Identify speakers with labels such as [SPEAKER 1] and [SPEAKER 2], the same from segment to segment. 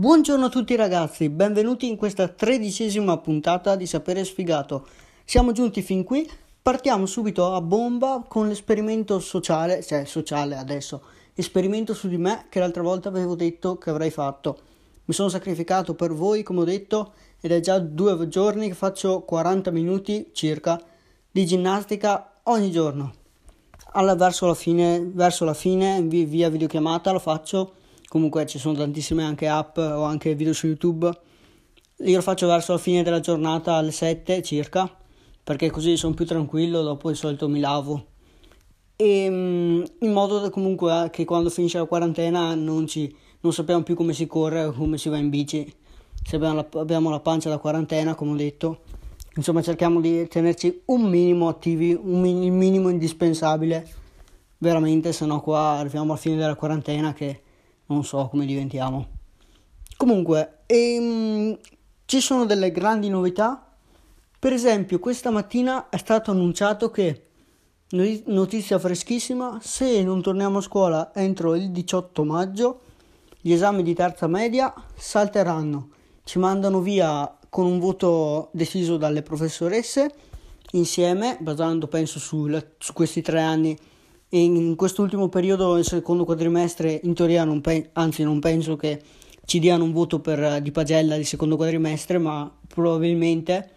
[SPEAKER 1] Buongiorno a tutti ragazzi, benvenuti in questa tredicesima puntata di Sapere Sfigato. Siamo giunti fin qui, partiamo subito a bomba con l'esperimento sociale, cioè sociale adesso, esperimento su di me che l'altra volta avevo detto che avrei fatto. Mi sono sacrificato per voi, come ho detto, ed è già due giorni che faccio 40 minuti circa di ginnastica ogni giorno. Alla, verso, la fine, verso la fine, via videochiamata, lo faccio comunque ci sono tantissime anche app o anche video su YouTube. Io lo faccio verso la fine della giornata alle 7 circa, perché così sono più tranquillo, dopo di solito mi lavo. E mm, in modo comunque che quando finisce la quarantena non, ci, non sappiamo più come si corre o come si va in bici. Se abbiamo la, abbiamo la pancia da quarantena, come ho detto. Insomma, cerchiamo di tenerci un minimo attivi, un, minimo indispensabile. Veramente, se no qua arriviamo alla fine della quarantena che non so come diventiamo. Comunque, ehm, ci sono delle grandi novità. Per esempio, questa mattina è stato annunciato che, notizia freschissima, se non torniamo a scuola entro il 18 maggio, gli esami di terza media salteranno. Ci mandano via con un voto deciso dalle professoresse insieme, basando penso su, su questi tre anni in quest'ultimo periodo, il secondo quadrimestre, in teoria non pe- anzi non penso che ci diano un voto per, di pagella di secondo quadrimestre, ma probabilmente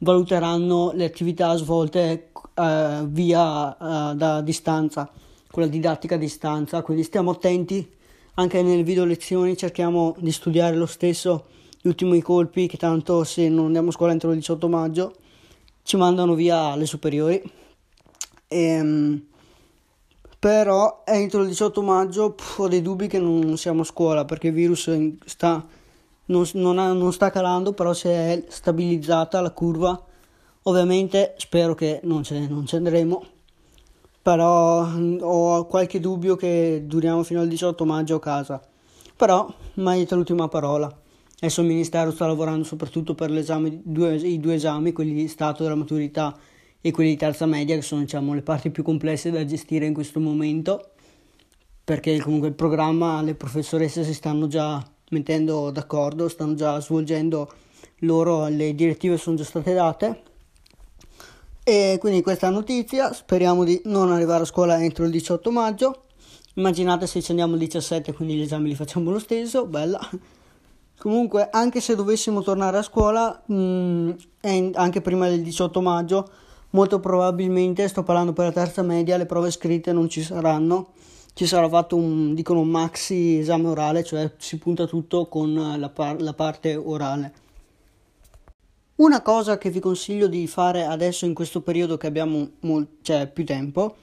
[SPEAKER 1] valuteranno le attività svolte uh, via uh, da distanza, con la didattica a distanza, quindi stiamo attenti anche nelle video lezioni, cerchiamo di studiare lo stesso gli ultimi colpi, che tanto se non andiamo a scuola entro il 18 maggio ci mandano via alle superiori. E, um, però entro il 18 maggio pff, ho dei dubbi che non siamo a scuola perché il virus sta, non, non, ha, non sta calando, però si è stabilizzata la curva. Ovviamente spero che non ce, non ci andremo, però mm, ho qualche dubbio che duriamo fino al 18 maggio a casa. Però mai detto l'ultima parola. Adesso il Ministero sta lavorando soprattutto per due, i due esami, quelli di Stato della maturità e quelli di terza media che sono diciamo, le parti più complesse da gestire in questo momento perché comunque il programma le professoresse si stanno già mettendo d'accordo, stanno già svolgendo loro, le direttive sono già state date. E quindi questa notizia speriamo di non arrivare a scuola entro il 18 maggio. Immaginate se ci andiamo il 17 quindi gli esami li facciamo lo stesso bella. Comunque anche se dovessimo tornare a scuola mh, mm, anche prima del 18 maggio molto probabilmente, sto parlando per la terza media, le prove scritte non ci saranno, ci sarà fatto un, dicono, maxi esame orale, cioè si punta tutto con la, par- la parte orale. Una cosa che vi consiglio di fare adesso in questo periodo che abbiamo mol- cioè, più tempo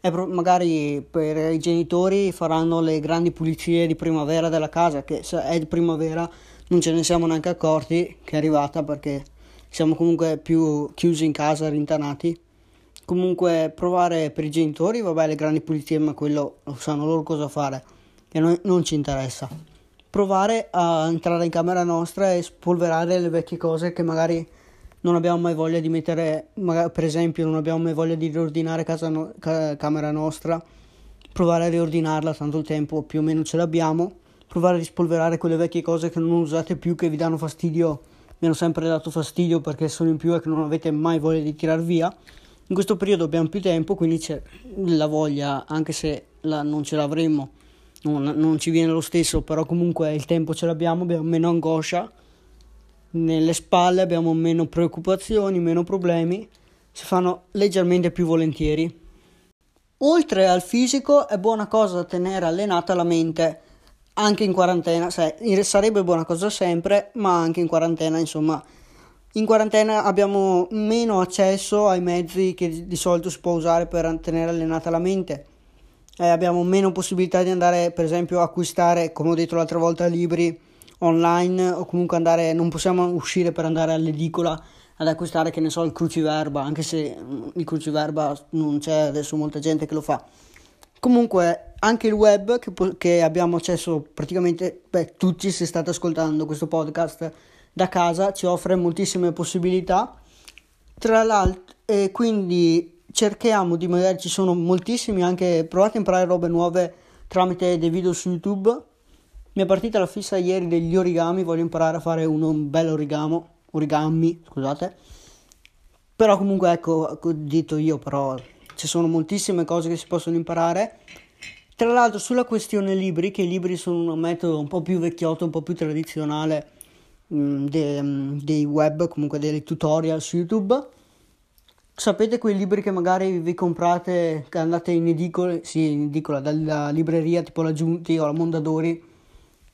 [SPEAKER 1] è pro- magari per i genitori faranno le grandi pulizie di primavera della casa, che se è primavera non ce ne siamo neanche accorti che è arrivata perché siamo comunque più chiusi in casa, rintanati. Comunque provare per i genitori, vabbè, le grandi pulizie, ma quello lo sanno loro cosa fare e noi non ci interessa. Provare a entrare in camera nostra e spolverare le vecchie cose che magari non abbiamo mai voglia di mettere, magari, per esempio non abbiamo mai voglia di riordinare casa no, ca- camera nostra, provare a riordinarla, tanto il tempo più o meno ce l'abbiamo, provare a rispolverare quelle vecchie cose che non usate più, che vi danno fastidio mi hanno sempre dato fastidio perché sono in più e che non avete mai voglia di tirar via. In questo periodo abbiamo più tempo, quindi c'è la voglia, anche se la, non ce l'avremo, non, non ci viene lo stesso, però comunque il tempo ce l'abbiamo, abbiamo meno angoscia nelle spalle, abbiamo meno preoccupazioni, meno problemi, si fanno leggermente più volentieri. Oltre al fisico è buona cosa tenere allenata la mente anche in quarantena, sai, sarebbe buona cosa sempre, ma anche in quarantena, insomma, in quarantena abbiamo meno accesso ai mezzi che di solito si può usare per tenere allenata la mente. Eh, abbiamo meno possibilità di andare, per esempio, a acquistare, come ho detto l'altra volta, libri online o comunque andare, non possiamo uscire per andare all'edicola ad acquistare, che ne so, il cruciverba, anche se mm, il cruciverba non c'è adesso molta gente che lo fa. Comunque, anche il web che, che abbiamo accesso praticamente, beh, tutti se state ascoltando questo podcast da casa, ci offre moltissime possibilità. Tra l'altro, e quindi cerchiamo di, magari ci sono moltissimi anche, provate a imparare robe nuove tramite dei video su YouTube. Mi è partita la fissa ieri degli origami, voglio imparare a fare uno, un bel origamo, origami, scusate. Però comunque ecco, detto io, però ci sono moltissime cose che si possono imparare. Tra l'altro sulla questione libri, che i libri sono un metodo un po' più vecchiotto, un po' più tradizionale mh, mm, de, mh, mm, dei web, comunque dei tutorial su YouTube. Sapete quei libri che magari vi comprate, che andate in edicola, sì, in edicola, dalla libreria tipo la Giunti o la Mondadori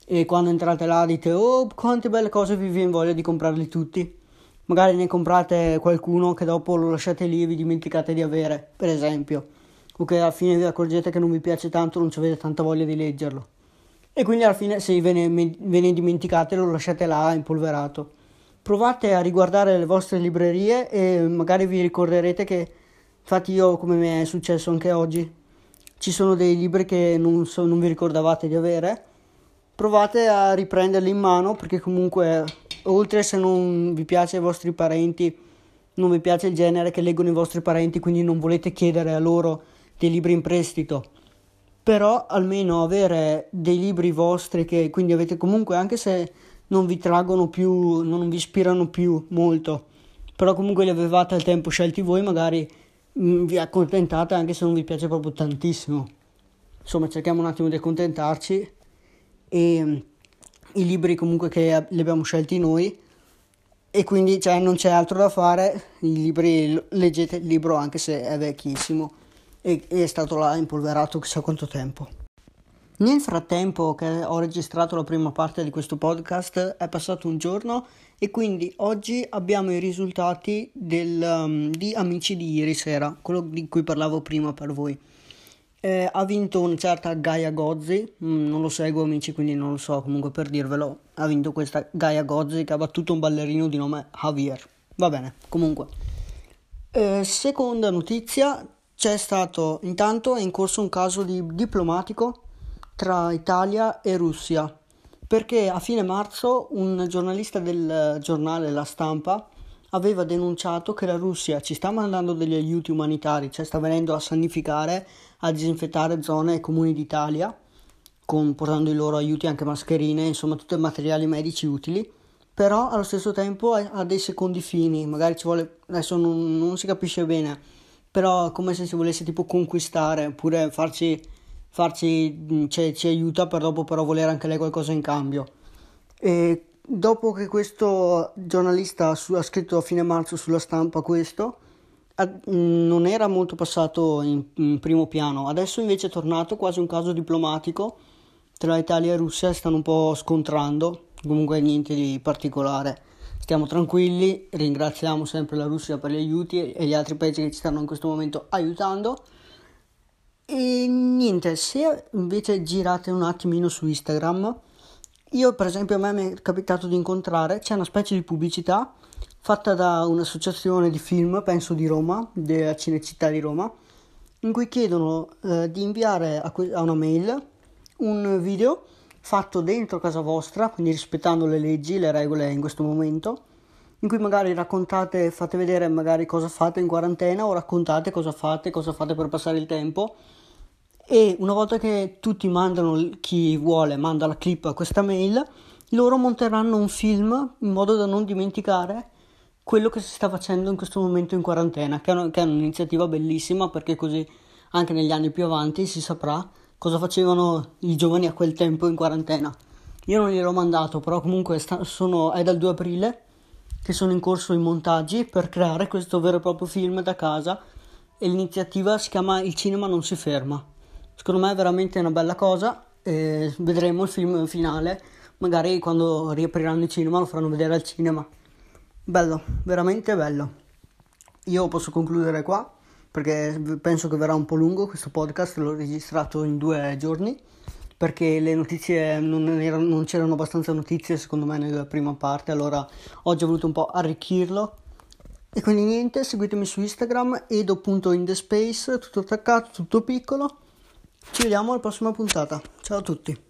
[SPEAKER 1] e quando entrate là dite oh quante belle cose vi viene voglia di comprarli tutti magari ne comprate qualcuno che dopo lo lasciate lì e vi dimenticate di avere per esempio o che alla fine vi accorgete che non vi piace tanto non avete tanta voglia di leggerlo. E quindi alla fine se ve ne, ve ne dimenticate lo lasciate là impolverato. Provate a riguardare le vostre librerie e magari vi ricorderete che infatti io come mi è successo anche oggi ci sono dei libri che non, so, non vi ricordavate di avere. Provate a riprenderli in mano perché comunque oltre se non vi piace ai vostri parenti non vi piace il genere che leggono i vostri parenti quindi non volete chiedere a loro dei libri in prestito. Però almeno avere dei libri vostri che quindi avete comunque anche se non vi traggono più non vi ispirano più molto però comunque li avevate al tempo scelti voi magari mm, vi accontentate anche se non vi piace proprio tantissimo. Insomma cerchiamo un attimo di accontentarci. E mm, i libri comunque che li abbiamo scelti noi. E quindi cioè, non c'è altro da fare, i libri, leggete il libro anche se è vecchissimo e, e è stato là impolverato chissà quanto tempo. Nel frattempo che ho registrato la prima parte di questo podcast è passato un giorno e quindi oggi abbiamo i risultati del, um, di Amici di ieri sera, quello di cui parlavo prima per voi. Eh, ha vinto una certa Gaia Gozzi, mm, non lo seguo amici quindi non lo so, comunque per dirvelo, ha vinto questa Gaia Gozzi che ha battuto un ballerino di nome Javier. Va bene, comunque. Eh, seconda notizia, c'è stato, intanto è in corso un caso di diplomatico tra Italia e Russia, perché a fine marzo un giornalista del giornale La Stampa aveva denunciato che la Russia ci sta mandando degli aiuti umanitari, cioè sta venendo a sanificare, a disinfettare zone e comuni d'Italia, con, portando i loro aiuti anche mascherine, insomma tutti i materiali medici utili, però allo stesso tempo ha dei secondi fini, magari ci vuole, adesso non, non si capisce bene, però come se si volesse tipo conquistare, oppure farci, farci cioè, ci aiuta per dopo però volere anche lei qualcosa in cambio. E dopo che questo giornalista su, ha scritto a fine marzo sulla stampa questo, non era molto passato in, in, primo piano, adesso invece è tornato quasi un caso diplomatico tra Italia e Russia, stanno un po' scontrando, comunque niente di particolare. Stiamo tranquilli, ringraziamo sempre la Russia per gli aiuti e gli altri paesi che ci stanno in questo momento aiutando. E niente, se invece girate un attimino su Instagram, io per esempio a me mi è capitato di incontrare, c'è una specie di pubblicità fatta da un'associazione di film, penso di Roma, della Cinecittà di Roma, in cui chiedono eh, di inviare a, que- a una mail un video fatto dentro casa vostra, quindi rispettando le leggi, le regole in questo momento, in cui magari raccontate, fate vedere magari cosa fate in quarantena o raccontate cosa fate, cosa fate per passare il tempo. E una volta che tutti mandano, chi vuole manda la clip a questa mail, loro monteranno un film in modo da non dimenticare quello che si sta facendo in questo momento in quarantena, che è, una, che è un'iniziativa bellissima perché così anche negli anni più avanti si saprà cosa facevano i giovani a quel tempo in quarantena. Io non gliel'ho mandato, però comunque sta, sono, è dal 2 aprile che sono in corso i montaggi per creare questo vero e proprio film da casa e l'iniziativa si chiama Il cinema non si ferma. Secondo me è veramente una bella cosa e vedremo il film finale, magari quando riapriranno il cinema lo faranno vedere al cinema. Bello, veramente bello. Io posso concludere qua perché penso che verrà un po' lungo questo podcast, l'ho registrato in due giorni perché le notizie non, erano, non c'erano abbastanza notizie secondo me nella prima parte, allora oggi ho voluto un po' arricchirlo. E quindi niente, seguitemi su Instagram edo.indespace, tutto attaccato, tutto piccolo ci vediamo alla prossima puntata. Ciao a tutti.